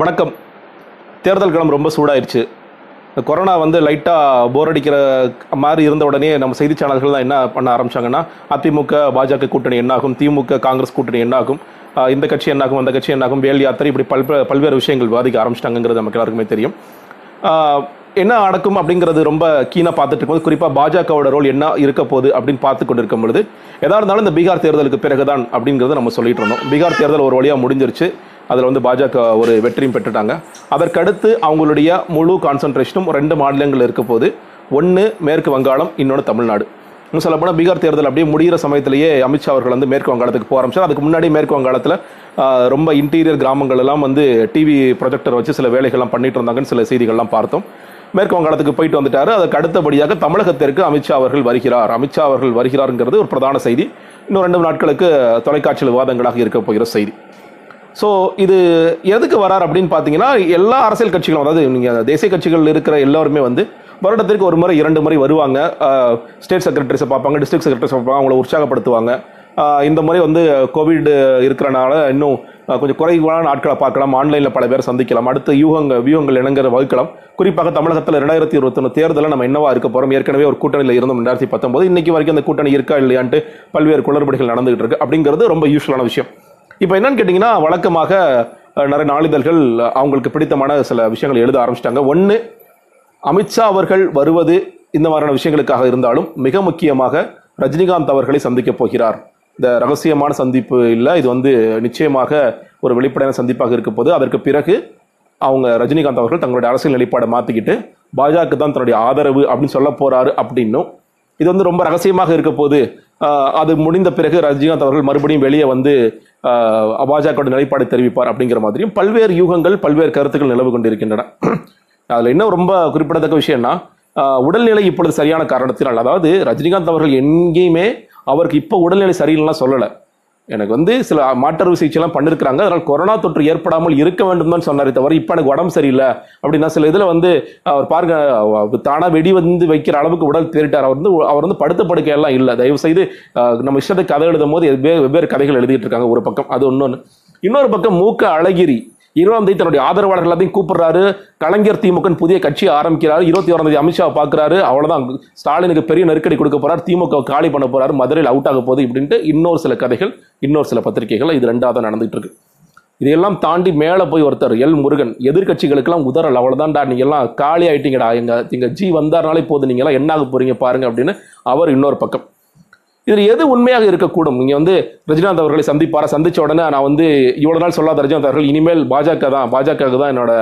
வணக்கம். தேர்தல் களம் ரொம்ப சூடாயிருச்சு. கொரோனா வந்து லைட்டாக போர் அடிக்கிற மாதிரி இருந்த உடனே நம்ம செய்தி சேனல்கள் தான் என்ன பண்ண ஆரம்பிச்சாங்கன்னா அதிமுக பாஜக கூட்டணி என்னாகும் திமுக காங்கிரஸ் கூட்டணி என்னாகும் இந்த கட்சி என்னாகும் அந்த கட்சி என்னாகும் வேல் யாத்திரை இப்படி பல் பல்வேறு விஷயங்கள் வாதிக்க ஆரம்பிச்சிட்டாங்கிறது நமக்கு எல்லாருக்குமே தெரியும். என்ன நடக்கும் அப்படிங்கிறது ரொம்ப கீனாக பார்த்துட்டு இருக்கும்போது குறிப்பாக பாஜகவோட ரோல் என்ன இருக்க போகுது அப்படின்னு பார்த்து கொண்டு இருக்கும் பொழுது எதா இருந்தாலும் இந்த பீகார் தேர்தலுக்கு பிறகுதான் அப்படிங்கிறத நம்ம சொல்லிட்டு இருந்தோம். பீகார் தேர்தல் ஒரு வழியாக முடிஞ்சிருச்சு. அதில் வந்து பாஜக ஒரு வெற்றியும் பெற்றுட்டாங்க. அதற்கடுத்து அவங்களுடைய முழு கான்சன்ட்ரேஷனும் ரெண்டு மாநிலங்கள் இருக்க போது ஒன்று மேற்கு வங்காளம் இன்னொன்று தமிழ்நாடு. இன்னும் சொல்லப்போனால் பீகார் தேர்தல் அப்படியே முடிகிற சமயத்திலேயே அமித்ஷா அவர்கள் வந்து மேற்கு வங்காளத்துக்கு போக ஆரம்பிச்சார். அதுக்கு முன்னாடி மேற்கு வங்காளத்தில் ரொம்ப இன்டீரியர் கிராமங்கள் எல்லாம் வந்து டிவி ப்ரொஜெக்டர் வச்சு சில வேலைகள்லாம் பண்ணிட்டு இருந்தாங்கன்னு சில செய்திகள்லாம் பார்த்தோம். மேற்கு வங்காளத்துக்கு போயிட்டு வந்துட்டாரு. அதுக்கு அடுத்தபடியாக தமிழகத்திற்கு அமித்ஷா அவர்கள் வருகிறார். அமித்ஷா அவர்கள் வருகிறாருங்கிறது ஒரு பிரதான செய்தி. இன்னும் ரெண்டு நாட்களுக்கு தொலைக்காட்சி விவாதங்களாக இருக்க போகிற செய்தி. ஸோ இது எதுக்கு வரார் அப்படின்னு பார்த்தீங்கன்னா எல்லா அரசியல் கட்சிகளும் அதாவது நீங்கள் தேசிய கட்சிகள் இருக்கிற எல்லாருமே வந்து வருடத்திற்கு ஒரு முறை இரண்டு முறை வருவாங்க. ஸ்டேட் செக்ரட்டரிஸை பார்ப்பாங்க டிஸ்ட்ரிக்ட் செக்ரட்டரிஸை பார்ப்பாங்க அவங்கள உற்சாகப்படுத்துவாங்க. இந்த முறை வந்து கோவிட் இருக்கிறனால இன்னும் கொஞ்சம் குறைவான நாட்களை பார்க்கலாம். ஆன்லைனில் பல பேர் சந்திக்கலாம். அடுத்த யூகங்க வியூகங்கள் இணங்குற வகுக்கலாம். குறிப்பாக தமிழகத்தில் ரெண்டாயிரத்தி இருபத்தொன்று தேர்தலில் நம்ம என்னவா இருக்க போகிறோம் ஏற்கனவே ஒரு கூட்டணியில் இருந்தோம் ரெண்டாயிரத்தி பத்தொம்போது இன்னைக்கு வரைக்கும் அந்த கூட்டணி இருக்கா இல்லையான்ட்டு பல்வேறு குளறுபடிகள் நடந்துகிட்டு இருக்கு. அப்படிங்கிறது ரொம்ப யூஸ்ஃபுல்லான விஷயம். இப்போ என்னன்னு கேட்டிங்கன்னா வழக்கமாக நிறைய நாளிதழ்கள் அவங்களுக்கு பிடித்தமான சில விஷயங்கள் எழுத ஆரம்பிச்சிட்டாங்க. ஒன்று அமித்ஷா அவர்கள் வருவது இந்த மாதிரியான விஷயங்களுக்காக இருந்தாலும் மிக முக்கியமாக ரஜினிகாந்த் அவர்களை சந்திக்கப் போகிறார். இந்த ரகசியமான சந்திப்பு இல்லை இது வந்து நிச்சயமாக ஒரு வெளிப்படையான சந்திப்பாக இருக்க போது அதற்கு பிறகு அவங்க ரஜினிகாந்த் அவர்கள் தங்களுடைய அரசியல் நிலைப்பாடை மாற்றிக்கிட்டு பாஜக தான் தன்னுடைய ஆதரவு அப்படின்னு சொல்ல போகிறாரு அப்படின்னும் இது வந்து ரொம்ப ரகசியமாக இருக்க போது அது முடிந்த பிறகு ரஜினிகாந்த் அவர்கள் மறுபடியும் வெளியே வந்து பாஜகவோட நிலைப்பாடு தெரிவிப்பார் அப்படிங்கிற மாதிரியும் பல்வேறு யூகங்கள் பல்வேறு கருத்துக்கள் நிலவு கொண்டிருக்கின்றன. அதில் என்ன ரொம்ப குறிப்பிடத்தக்க விஷயம்னா உடல்நிலை இப்பொழுது சரியான காரணத்தினால் அதாவது ரஜினிகாந்த் அவர்கள் எங்கேயுமே அவருக்கு இப்போ உடல்நிலை சரியில்லைலாம் சொல்லலை. எனக்கு வந்து சில மாற்றறு சிகிச்சைலாம் பண்ணிருக்கிறாங்க. அதனால் கொரோனா தொற்று ஏற்படாமல் இருக்க வேண்டும் தான் சொன்னாரே தவிர இப்போ எனக்கு உடம்பு சரியில்லை அப்படின்னா சில இதில் வந்து அவர் பாருங்க தானாக வெடி வந்து வைக்கிற அளவுக்கு உடல் தேறிட்டார். அவர் வந்து அவர் வந்து படுத்த படுக்கையெல்லாம் இல்லை. தயவு செய்து நம்ம இஷ்டத்தை கதை எழுதும் போது வெவ்வேறு கதைகள் எழுதிட்டு இருக்காங்க ஒரு பக்கம். அது ஒன்று இன்னொரு பக்கம் மூக்க அழகிரி. இருபதாம் தேதி தன்னுடைய ஆதரவாளர்கள் எல்லாத்தையும் கூப்பிடுறாரு. கலைஞர் திமுக புதிய கட்சி ஆரம்பிக்கிறாரு. இருபத்தி ஓராம் தேதி அமித்ஷா பார்க்குறாரு. அவ்வளோதான் ஸ்டாலினுக்கு பெரிய நெருக்கடி கொடுக்க போறார். திமுக காலி பண்ண போறாரு. மதுரையில் அவுட் ஆக போகுது இப்படின்ட்டு இன்னொரு சில கதைகள் இன்னொரு சில பத்திரிகைகள் இது ரெண்டாவது நடந்துட்டு இருக்கு. இதையெல்லாம் தாண்டி மேலே போய் ஒருத்தர் எல் முருகன் எதிர்க்கட்சிகளுக்கெல்லாம் உதறல். அவ்வளோதான்டா நீங்க எல்லாம் காலி ஆயிட்டீங்கடா. எங்க எங்க ஜி வந்தாருனாலே போதும். நீங்க எல்லாம் என்ன ஆக போறீங்க பாருங்க அப்படின்னு அவர் இன்னொரு பக்கம். இதில் எது உண்மையாக இருக்கக்கூடும்? நீங்கள் வந்து ரஜினிகாந்த் அவர்களை சந்திப்பாரா? சந்திச்ச உடனே நான் வந்து இவ்வளோ நாள் சொல்லாத ரஜினிகாந்த் அவர்கள் இனிமேல் பாஜக தான் பாஜக தான் என்னோட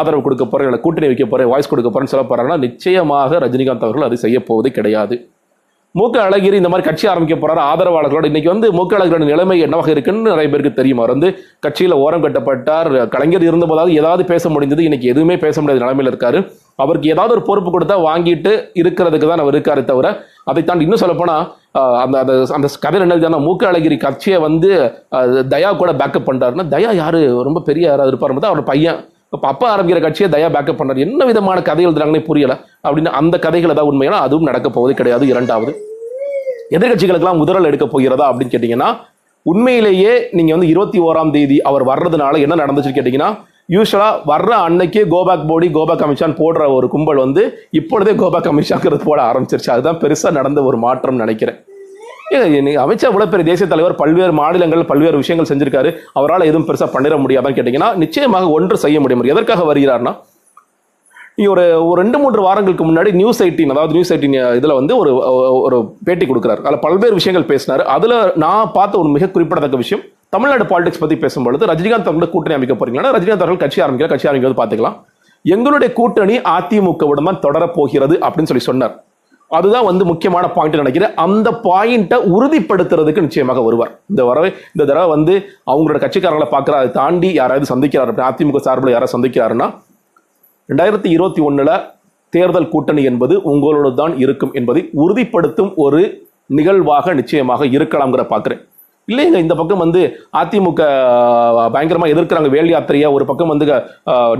ஆதரவு கொடுக்க போகிறேன் இல்லை கூட்டணி வைக்க போகிறேன் வாய்ஸ் கொடுக்க போகிறேன்னு சொல்ல போகிறாங்கன்னா நிச்சயமாக ரஜினிகாந்த் அவர்கள் அது செய்ய போவது கிடையாது. மூக்க அழகிரி இந்த மாதிரி கட்சி ஆரம்பிக்க போறாரு. ஆதரவாளர்களோட இன்னைக்கு வந்து மூக்க அழகிரோட நிலைமை என்னவாக இருக்குன்னு நிறைய பேருக்கு தெரியும். அவர் வந்து கட்சியில் ஓரம் கட்டப்பட்டார். கலைஞர் இருந்தபோதாவது ஏதாவது பேச முடிஞ்சது. இன்னைக்கு எதுவுமே பேச முடியாத நிலைமையில் இருக்காரு. அவருக்கு ஏதாவது ஒரு பொறுப்பு கொடுத்தா வாங்கிட்டு இருக்கிறதுக்கு தான் அவர் இருக்காரு தவிர அதை தாண்டி இன்னும் சொல்லப்போனா அந்த அந்த அந்த கதை என்ன மூக்க அழகிரி கட்சியை வந்து தயா கூட பேக்கப் பண்றாருன்னா தயா யாரு? ரொம்ப பெரிய யாராவது இருப்பார் தான் அவர் பையன். இப்போ அப்பா ஆரம்பிக்கிற கட்சியை தயா பேக்கப் பண்ணாரு என்ன விதமான கதை எழுதுறாங்கன்னே புரியல. அப்படின்னு அந்த கதைகள் ஏதாவது உண்மையான அதுவும் நடக்க போவது கிடையாது. இரண்டாவது எதிர்கட்சிகளுக்கெல்லாம் முதல் எடுக்க போகிறதா அப்படின்னு கேட்டிங்கன்னா உண்மையிலேயே நீங்க வந்து இருபத்தி ஓராம் தேதி அவர் வர்றதுனால என்ன நடந்துச்சுன்னு கேட்டிங்கன்னா யூஸ்வலாக வர்ற அன்னைக்கே கோபேக் போடி கோபேக் அமித்ஷான் போடுற ஒரு கும்பல் வந்து இப்பொழுதே கோபேக் அமித்ஷாங்கிறது போட ஆரம்பிச்சிருச்சு. அதுதான் பெருசாக நடந்த ஒரு மாற்றம் நினைக்கிறேன். ஏங்க, இன்னைக்கு அமித்ஷா பெரிய தேசிய தலைவர் பல்வேறு மாநிலங்கள் பல்வேறு விஷயங்கள் செஞ்சிருக்காரு. அவரால் எதுவும் பெருசாக பண்ணிட முடியாதான்னு கேட்டிங்கன்னா நிச்சயமாக ஒன்று செய்ய முடியும். எதற்காக வருகிறார்னா நீ ஒரு ஒரு ரெண்டு மூன்று வாரங்களுக்கு முன்னாடி நியூஸ் எயிட்டின் அதாவது நியூஸ் எயிட்டின் இதில் வந்து ஒரு ஒரு பேட்டி கொடுக்குறாரு. அதில் பல்வேறு விஷயங்கள் பேசினார். அதில் நான் பார்த்த ஒரு மிக குறிப்பிடத்தக்க விஷயம் தமிழ்நாடு பாலிடிக்ஸ் பற்றி பேசும்பொழுது ரஜினிகாந்த் அவர்கள் கூட்டணி அமைக்க போறீங்களா ரஜினிகாந்த் அவர்கள் கட்சி ஆரம்பிக்கிற கட்சி ஆரம்பிக்கிறது பார்த்துக்கலாம். எங்களுடைய கூட்டணி அதிமுகவுடன் தான் தொடரப் போகிறது அப்படின்னு சொல்லி சொன்னார். அதுதான் வந்து முக்கியமான பாயிண்ட் நினைக்கிறேன். அந்த பாயிண்ட்டை உறுதிப்படுத்துறதுக்கு நிச்சயமாக வருவார் இந்த வரவே இந்த தடவை வந்து அவங்களோட கட்சிக்காரங்களை பார்க்குற அதை தாண்டி யாராவது சந்திக்கிறார் அதிமுக சார்பில் யாராவது சந்திக்கிறாருன்னா ரெண்டாயிரத்தி இருபத்தி ஒன்றில் தேர்தல் கூட்டணி என்பது உங்களோடு தான் இருக்கும் என்பதை உறுதிப்படுத்தும் ஒரு நிகழ்வாக நிச்சயமாக இருக்கலாம்ங்கிற பார்க்குறேன். இல்லைங்க இந்த பக்கம் வந்து அதிமுக பயங்கரமாக எதிர்க்கிறாங்க. வேல் யாத்திரையா ஒரு பக்கம் வந்து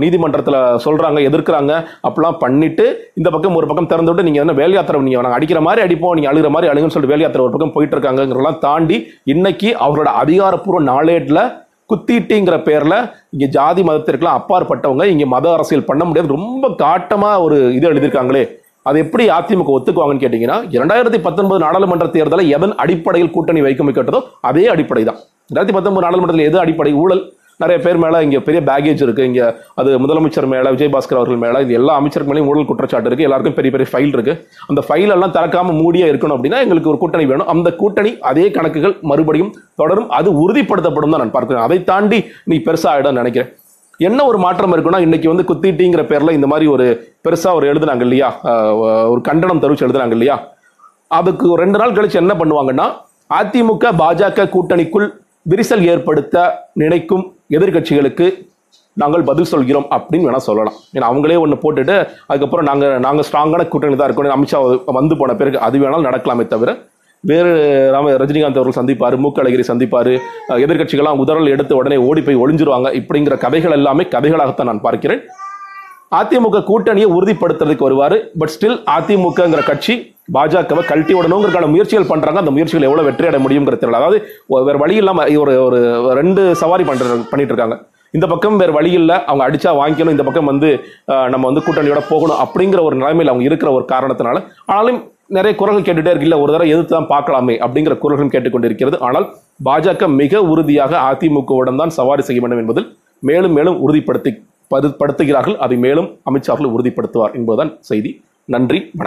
நீதிமன்றத்தில் சொல்கிறாங்க எதிர்க்கிறாங்க. அப்படிலாம் பண்ணிட்டு இந்த பக்கம் ஒரு பக்கம் திறந்து விட்டு நீங்கள் என்ன வேல் யாத்திரை நீங்கள் நாங்கள் அடிக்கிற மாதிரி அடிப்போம் நீங்கள் அழுகிற மாதிரி அழுகுன்னு சொல்லிட்டு வேல் யாத்திரை ஒரு பக்கம் போயிட்டு இருக்காங்கிறலாம் தாண்டி இன்னைக்கு அவரோட அதிகாரப்பூர்வ நாளேட்டில் குத்திட்டுங்கிற பேரில் இங்கே ஜாதி மதத்திற்கெல்லாம் அப்பாற்பட்டவங்க இங்கே மத அரசியல் பண்ண முடியாது. ரொம்ப காட்டமாக ஒரு இது எழுதியிருக்காங்களே. அது எப்படி அதிமுக ஒத்துக்குவாங்கன்னு கேட்டீங்கன்னா இரண்டாயிரத்தி பத்தொன்பது நாடாளுமன்ற தேர்தலை எதன் அடிப்படையில் கூட்டணி வைக்கும் கேட்டதோ அதே அடிப்படை தான் ரெண்டாயிரத்தி பத்தொன்பது நாடாளுமன்றத்தில் எது அடிப்படை? ஊழல். நிறைய பேர் மேலே இங்கே பெரிய பேகேஜ் இருக்கு. இங்கே அது முதலமைச்சர் மேலே விஜயபாஸ்கர் அவர்கள் மேலே இது எல்லா அமைச்சருக்கு மேலேயும் ஊழல் குற்றச்சாட்டு இருக்கு. எல்லாருக்கும் பெரிய பெரிய ஃபைல் இருக்கு. அந்த ஃபைல் எல்லாம் திறக்காம மூடியா இருக்கணும் அப்படின்னா எங்களுக்கு ஒரு கூட்டணி வேணும். அந்த கூட்டணி அதே கணக்குகள் மறுபடியும் தொடரும். அது உறுதிப்படுத்தப்படும் தான் நான் பார்க்கிறேன். அதை தாண்டி நீ பெருசாக ஆகிடும் நினைக்கிறேன். என்ன ஒரு மாற்றம் இருக்குன்னா இன்னைக்கு வந்து குத்திட்டிங்கிற பேர்ல இந்த மாதிரி ஒரு பெருசா ஒரு எழுதுனாங்க இல்லையா? ஒரு கண்டனம் தெரிவிச்சு எழுதுனாங்க இல்லையா? அதுக்கு ஒரு ரெண்டு நாள் கழிச்சு என்ன பண்ணுவாங்கன்னா அதிமுக பாஜக கூட்டணிக்குள் விரிசல் ஏற்படுத்த நினைக்கும் எதிர்க்கட்சிகளுக்கு நாங்கள் பதில் சொல்கிறோம் அப்படின்னு வேணா சொல்லலாம். ஏன்னா அவங்களே ஒன்று போட்டுட்டு அதுக்கப்புறம் நாங்கள் நாங்கள் ஸ்ட்ராங்கான கூட்டணி தான் இருக்கணும் அமித்ஷா வந்து போன பிறகு அது வேணாலும் நடக்கலாமே தவிர வேறு ராம ரஜினிகாந்த் அவர்கள் சந்திப்பார் மூக்க அழகிரி சந்திப்பார் எதிர்கட்சிகளாம் உதறல் எடுத்து உடனே ஓடி போய் ஒளிஞ்சிருவாங்க. இப்படிங்கிற கதைகள் எல்லாமே கதைகளாகத்தான் நான் பார்க்கிறேன். அதிமுக கூட்டணியை உறுதிப்படுத்துறதுக்கு வருவார். பட் ஸ்டில் அதிமுகங்கிற கட்சி பாஜகவை கழட்டி விடணுங்கிறதுக்கான முயற்சிகள் பண்ணுறாங்க அந்த முயற்சிகள் எவ்வளோ வெற்றி அடைய முடியுங்கிறது தெரியல. அதாவது வேறு வழி இல்லாமல் ஒரு ஒரு ரெண்டு சவாரி பண்ணுற பண்ணிட்டு இருக்காங்க இந்த பக்கம் வேறு வழி இல்லை. அவங்க அடித்தா வாங்கிக்கணும். இந்த பக்கம் வந்து நம்ம வந்து கூட்டணியோட போகணும் அப்படிங்கிற ஒரு நிலைமையில் அவங்க இருக்கிற ஒரு காரணத்தினால. ஆனாலும் நிறைய குரல்கள் கேட்டுகிட்டே இருக்கு. ஒரு தடவை எதிர்த்து தான் பார்க்கலாமே அப்படிங்கிற குரல்களும் கேட்டுக்கொண்டிருக்கிறது. ஆனால் பாஜக மிக உறுதியாக அதிமுகவுடன் தான் சவாரி செய்ய வேண்டும் என்பதில் மேலும் மேலும் உறுதிப்படுத்தி படுத்துகிறார்கள். அதை மேலும் அமித்ஷா உறுதிப்படுத்துவார் என்பதுதான் செய்தி. நன்றி வணக்கம்.